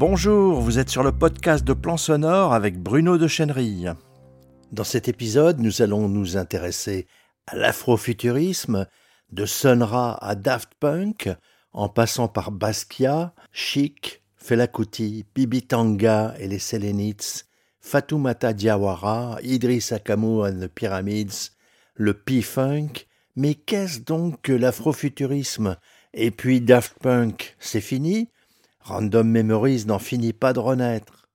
Bonjour, vous êtes sur le podcast de Plan Sonore avec Bruno de Chenery. Dans cet épisode, nous allons nous intéresser à l'afrofuturisme, de Sonra à Daft Punk, en passant par Basquiat, Chic, Fela Kuti, Bibi Tanga et les Selenites, Fatoumata Diawara, Idriss Akamu and the Pyramids, le P-Funk, mais qu'est-ce donc que l'afrofuturisme? Et puis Daft Punk, c'est fini? Random Memories n'en finit pas de renaître.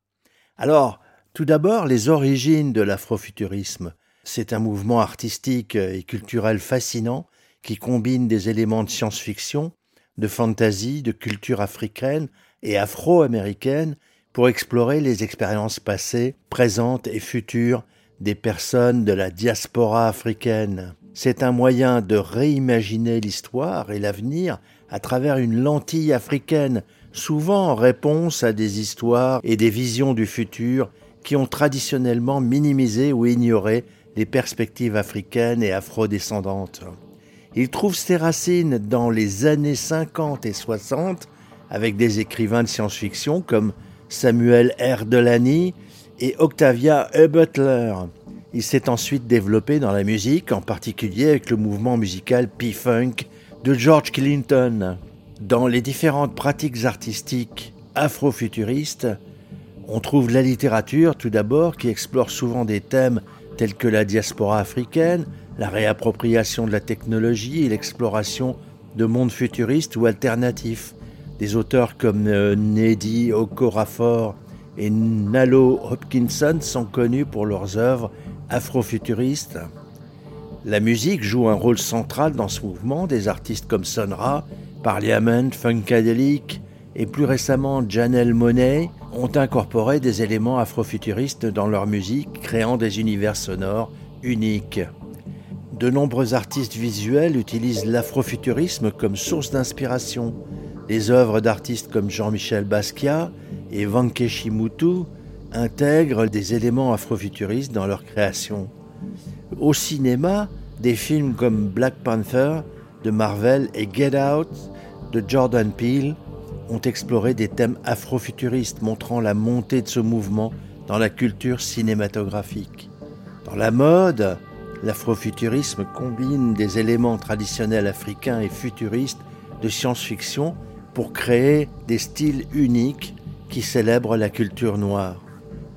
Alors, tout d'abord, les origines de l'afrofuturisme. C'est un mouvement artistique et culturel fascinant qui combine des éléments de science-fiction, de fantasy, de culture africaine et afro-américaine pour explorer les expériences passées, présentes et futures des personnes de la diaspora africaine. C'est un moyen de réimaginer l'histoire et l'avenir à travers une lentille africaine, souvent en réponse à des histoires et des visions du futur qui ont traditionnellement minimisé ou ignoré les perspectives africaines et afrodescendantes. Il trouve ses racines dans les années 50 et 60 avec des écrivains de science-fiction comme Samuel R. Delany et Octavia E. Butler. Il s'est ensuite développé dans la musique, en particulier avec le mouvement musical P-Funk de George Clinton. Dans les différentes pratiques artistiques afrofuturistes, on trouve la littérature tout d'abord qui explore souvent des thèmes tels que la diaspora africaine, la réappropriation de la technologie et l'exploration de mondes futuristes ou alternatifs. Des auteurs comme euh, Neddy Okorafor et Nalo Hopkinson sont connus pour leurs œuvres afrofuturistes. La musique joue un rôle central dans ce mouvement. Des artistes comme Sonra, Parliament, Funkadelic et plus récemment Janelle Monet ont incorporé des éléments afrofuturistes dans leur musique, créant des univers sonores uniques. De nombreux artistes visuels utilisent l'afrofuturisme comme source d'inspiration. Les œuvres d'artistes comme Jean-Michel Basquiat et Vankeshi Mutu intègrent des éléments afrofuturistes dans leur création. Au cinéma, des films comme Black Panther de Marvel et Get Out de Jordan Peele ont exploré des thèmes afrofuturistes montrant la montée de ce mouvement dans la culture cinématographique. Dans la mode, l'afrofuturisme combine des éléments traditionnels africains et futuristes de science-fiction pour créer des styles uniques qui célèbrent la culture noire.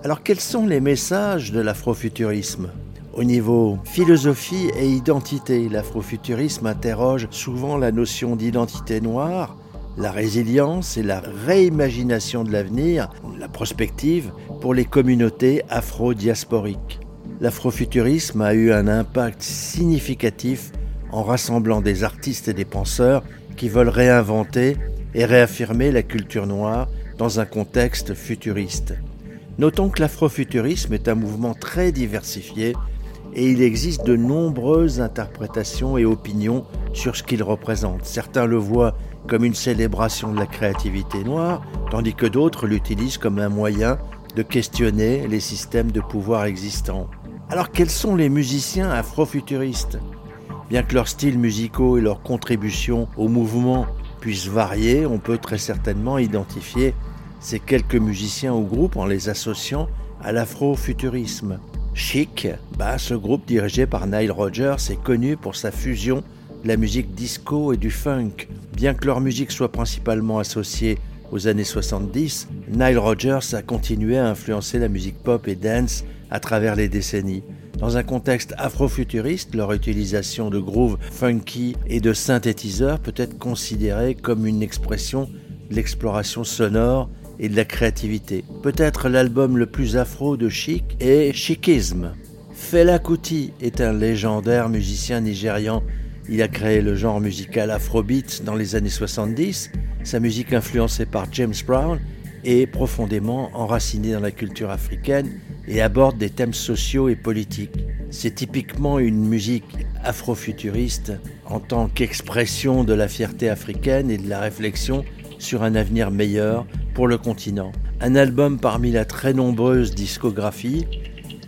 Alors quels sont les messages de l'afrofuturisme? Au niveau philosophie et identité, l'afrofuturisme interroge souvent la notion d'identité noire, la résilience et la réimagination de l'avenir, la prospective pour les communautés afro-diasporiques. L'afrofuturisme a eu un impact significatif en rassemblant des artistes et des penseurs qui veulent réinventer et réaffirmer la culture noire dans un contexte futuriste. Notons que l'afrofuturisme est un mouvement très diversifié et il existe de nombreuses interprétations et opinions sur ce qu'il représente. Certains le voient comme une célébration de la créativité noire, tandis que d'autres l'utilisent comme un moyen de questionner les systèmes de pouvoir existants. Alors quels sont les musiciens afrofuturistes? Bien que leurs styles musicaux et leurs contributions au mouvement puissent varier, on peut très certainement identifier ces quelques musiciens ou groupes en les associant à l'afrofuturisme. Chic, bah, ce groupe dirigé par Nile Rodgers est connu pour sa fusion de la musique disco et du funk. Bien que leur musique soit principalement associée aux années 70, Nile Rodgers a continué à influencer la musique pop et dance à travers les décennies. Dans un contexte afrofuturiste, leur utilisation de grooves funky et de synthétiseurs peut être considérée comme une expression de l'exploration sonore et de la créativité. Peut-être l'album le plus afro de Chic est Chicisme. Fela Kuti est un légendaire musicien nigérian. Il a créé le genre musical afrobeat dans les années 70. Sa musique influencée par James Brown est profondément enracinée dans la culture africaine et aborde des thèmes sociaux et politiques. C'est typiquement une musique afrofuturiste en tant qu'expression de la fierté africaine et de la réflexion sur un avenir meilleur pour le continent. Un album parmi la très nombreuse discographie,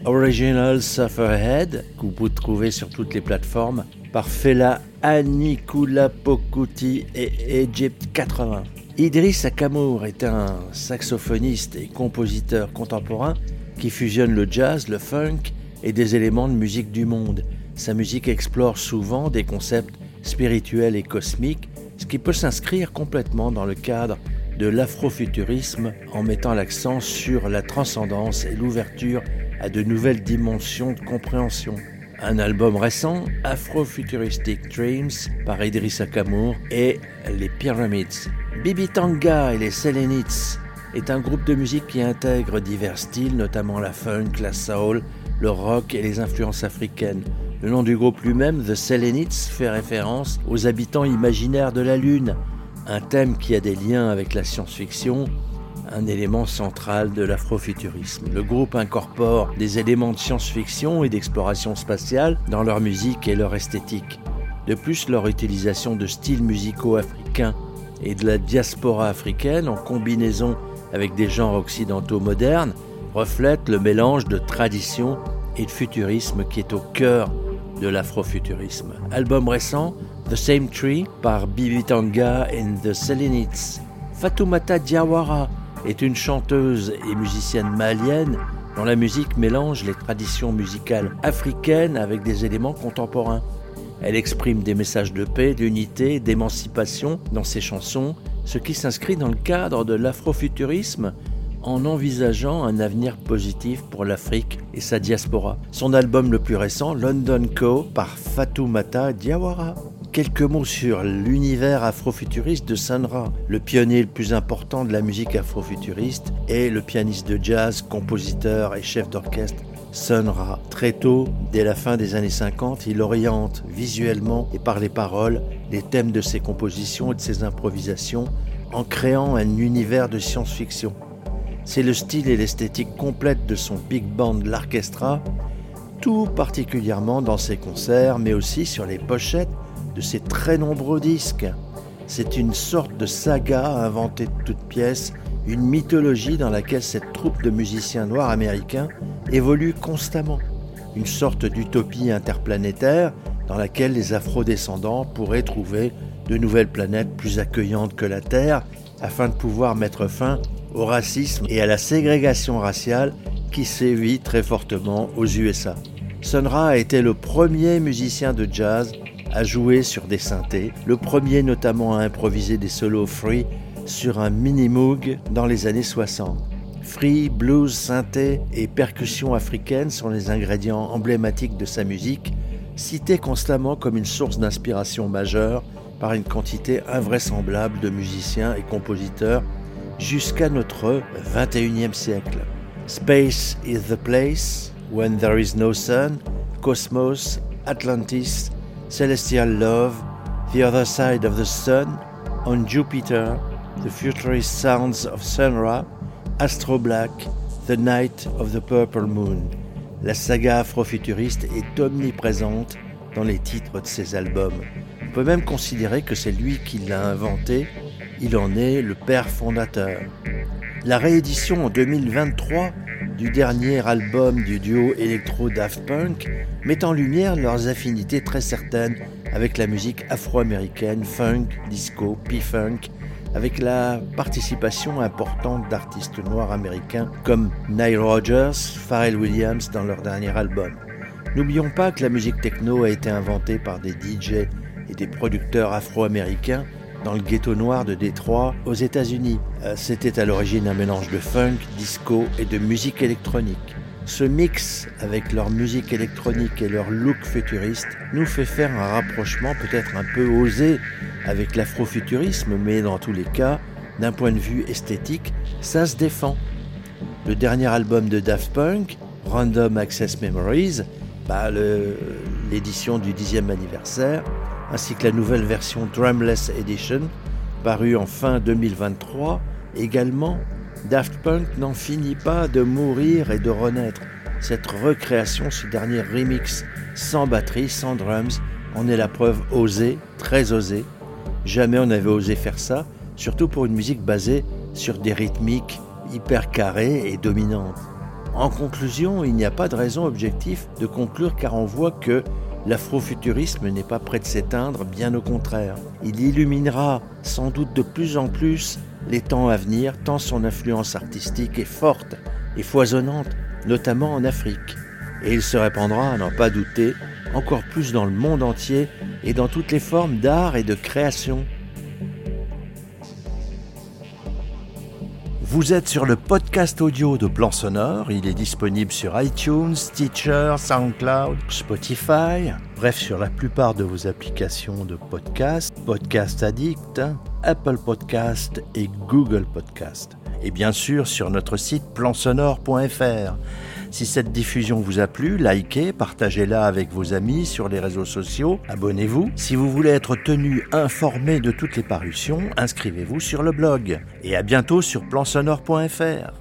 Original Sufferhead, que vous pouvez trouver sur toutes les plateformes, par Fela Anikula Pokuti et Egypt 80. Idriss Akamour est un saxophoniste et compositeur contemporain qui fusionne le jazz, le funk et des éléments de musique du monde. Sa musique explore souvent des concepts spirituels et cosmiques, ce qui peut s'inscrire complètement dans le cadre de l'afrofuturisme en mettant l'accent sur la transcendance et l'ouverture à de nouvelles dimensions de compréhension. Un album récent, Afrofuturistic Dreams, par Idriss Akamour et les Pyramids. Bibi Tanga et les Selenites est un groupe de musique qui intègre divers styles, notamment la funk, la soul, le rock et les influences africaines. Le nom du groupe lui-même, The Selenites, fait référence aux habitants imaginaires de la Lune, un thème qui a des liens avec la science-fiction, un élément central de l'afrofuturisme. Le groupe incorpore des éléments de science-fiction et d'exploration spatiale dans leur musique et leur esthétique. De plus, leur utilisation de styles musicaux africains et de la diaspora africaine en combinaison avec des genres occidentaux modernes reflète le mélange de tradition et de futurisme qui est au cœur de l'afrofuturisme. Album récent, The Same Tree par Bibi Tanga and the Selenites. Fatoumata Diawara est une chanteuse et musicienne malienne dont la musique mélange les traditions musicales africaines avec des éléments contemporains. Elle exprime des messages de paix, d'unité, d'émancipation dans ses chansons, ce qui s'inscrit dans le cadre de l'afrofuturisme en envisageant un avenir positif pour l'Afrique et sa diaspora. Son album le plus récent, London Co, par Fatoumata Diawara. Quelques mots sur l'univers afrofuturiste de Ra, le pionnier le plus important de la musique afrofuturiste et le pianiste de jazz, compositeur et chef d'orchestre Ra. Très tôt, dès la fin des années 50, il oriente visuellement et par les paroles les thèmes de ses compositions et de ses improvisations en créant un univers de science-fiction. C'est le style et l'esthétique complète de son big band L'Orchestra, tout particulièrement dans ses concerts, mais aussi sur les pochettes de ses très nombreux disques. C'est une sorte de saga inventée de toutes pièces, une mythologie dans laquelle cette troupe de musiciens noirs américains évolue constamment, une sorte d'utopie interplanétaire dans laquelle les afrodescendants pourraient trouver de nouvelles planètes plus accueillantes que la Terre afin de pouvoir mettre fin au racisme et à la ségrégation raciale qui sévit très fortement aux USA. Sun Ra a été le premier musicien de jazz à jouer sur des synthés, le premier notamment à improviser des solos free sur un mini-moog dans les années 60. Free, blues, synthé et percussions africaines sont les ingrédients emblématiques de sa musique, cités constamment comme une source d'inspiration majeure par une quantité invraisemblable de musiciens et compositeurs jusqu'à notre 21e siècle. Space is the place when there is no sun, Cosmos, Atlantis, Celestial Love, The Other Side of the Sun, On Jupiter, The Futurist Sounds of Sunra, Astro Black, The Night of the Purple Moon. La saga afrofuturiste est omniprésente dans les titres de ses albums. On peut même considérer que c'est lui qui l'a inventé il en est le père fondateur. La réédition en 2023 du dernier album du duo électro Daft Punk met en lumière leurs affinités très certaines avec la musique afro-américaine, funk, disco, p-funk, avec la participation importante d'artistes noirs américains comme Nile Rodgers, Pharrell Williams dans leur dernier album. N'oublions pas que la musique techno a été inventée par des DJ et des producteurs afro-américains dans le ghetto noir de Détroit aux États-Unis. Euh, c'était à l'origine un mélange de funk, disco et de musique électronique. Ce mix avec leur musique électronique et leur look futuriste nous fait faire un rapprochement peut-être un peu osé avec l'afrofuturisme, mais dans tous les cas, d'un point de vue esthétique, ça se défend. Le dernier album de Daft Punk, Random Access Memories, bah, l'édition du dixième anniversaire, ainsi que la nouvelle version Drumless Edition, parue en fin 2023, également, Daft Punk n'en finit pas de mourir et de renaître. Cette recréation, ce dernier remix sans batterie, sans drums, en est la preuve osée, très osée. Jamais on n'avait osé faire ça, surtout pour une musique basée sur des rythmiques hyper carrées et dominantes. En conclusion, il n'y a pas de raison objective de conclure car on voit que l'afrofuturisme n'est pas prêt de s'éteindre, bien au contraire. Il illuminera sans doute de plus en plus les temps à venir, tant son influence artistique est forte et foisonnante, notamment en Afrique. Et il se répandra, à n'en pas douter, encore plus dans le monde entier et dans toutes les formes d'art et de création. Vous êtes sur le podcast audio de Plan Sonore. Il est disponible sur iTunes, Stitcher, SoundCloud, Spotify, bref, sur la plupart de vos applications de podcast, Podcast Addict, Apple Podcast et Google Podcast. Et bien sûr sur notre site plansonore.fr. Si cette diffusion vous a plu, likez, partagez-la avec vos amis sur les réseaux sociaux, abonnez-vous. Si vous voulez être tenu informé de toutes les parutions, inscrivez-vous sur le blog. Et à bientôt sur plansonore.fr.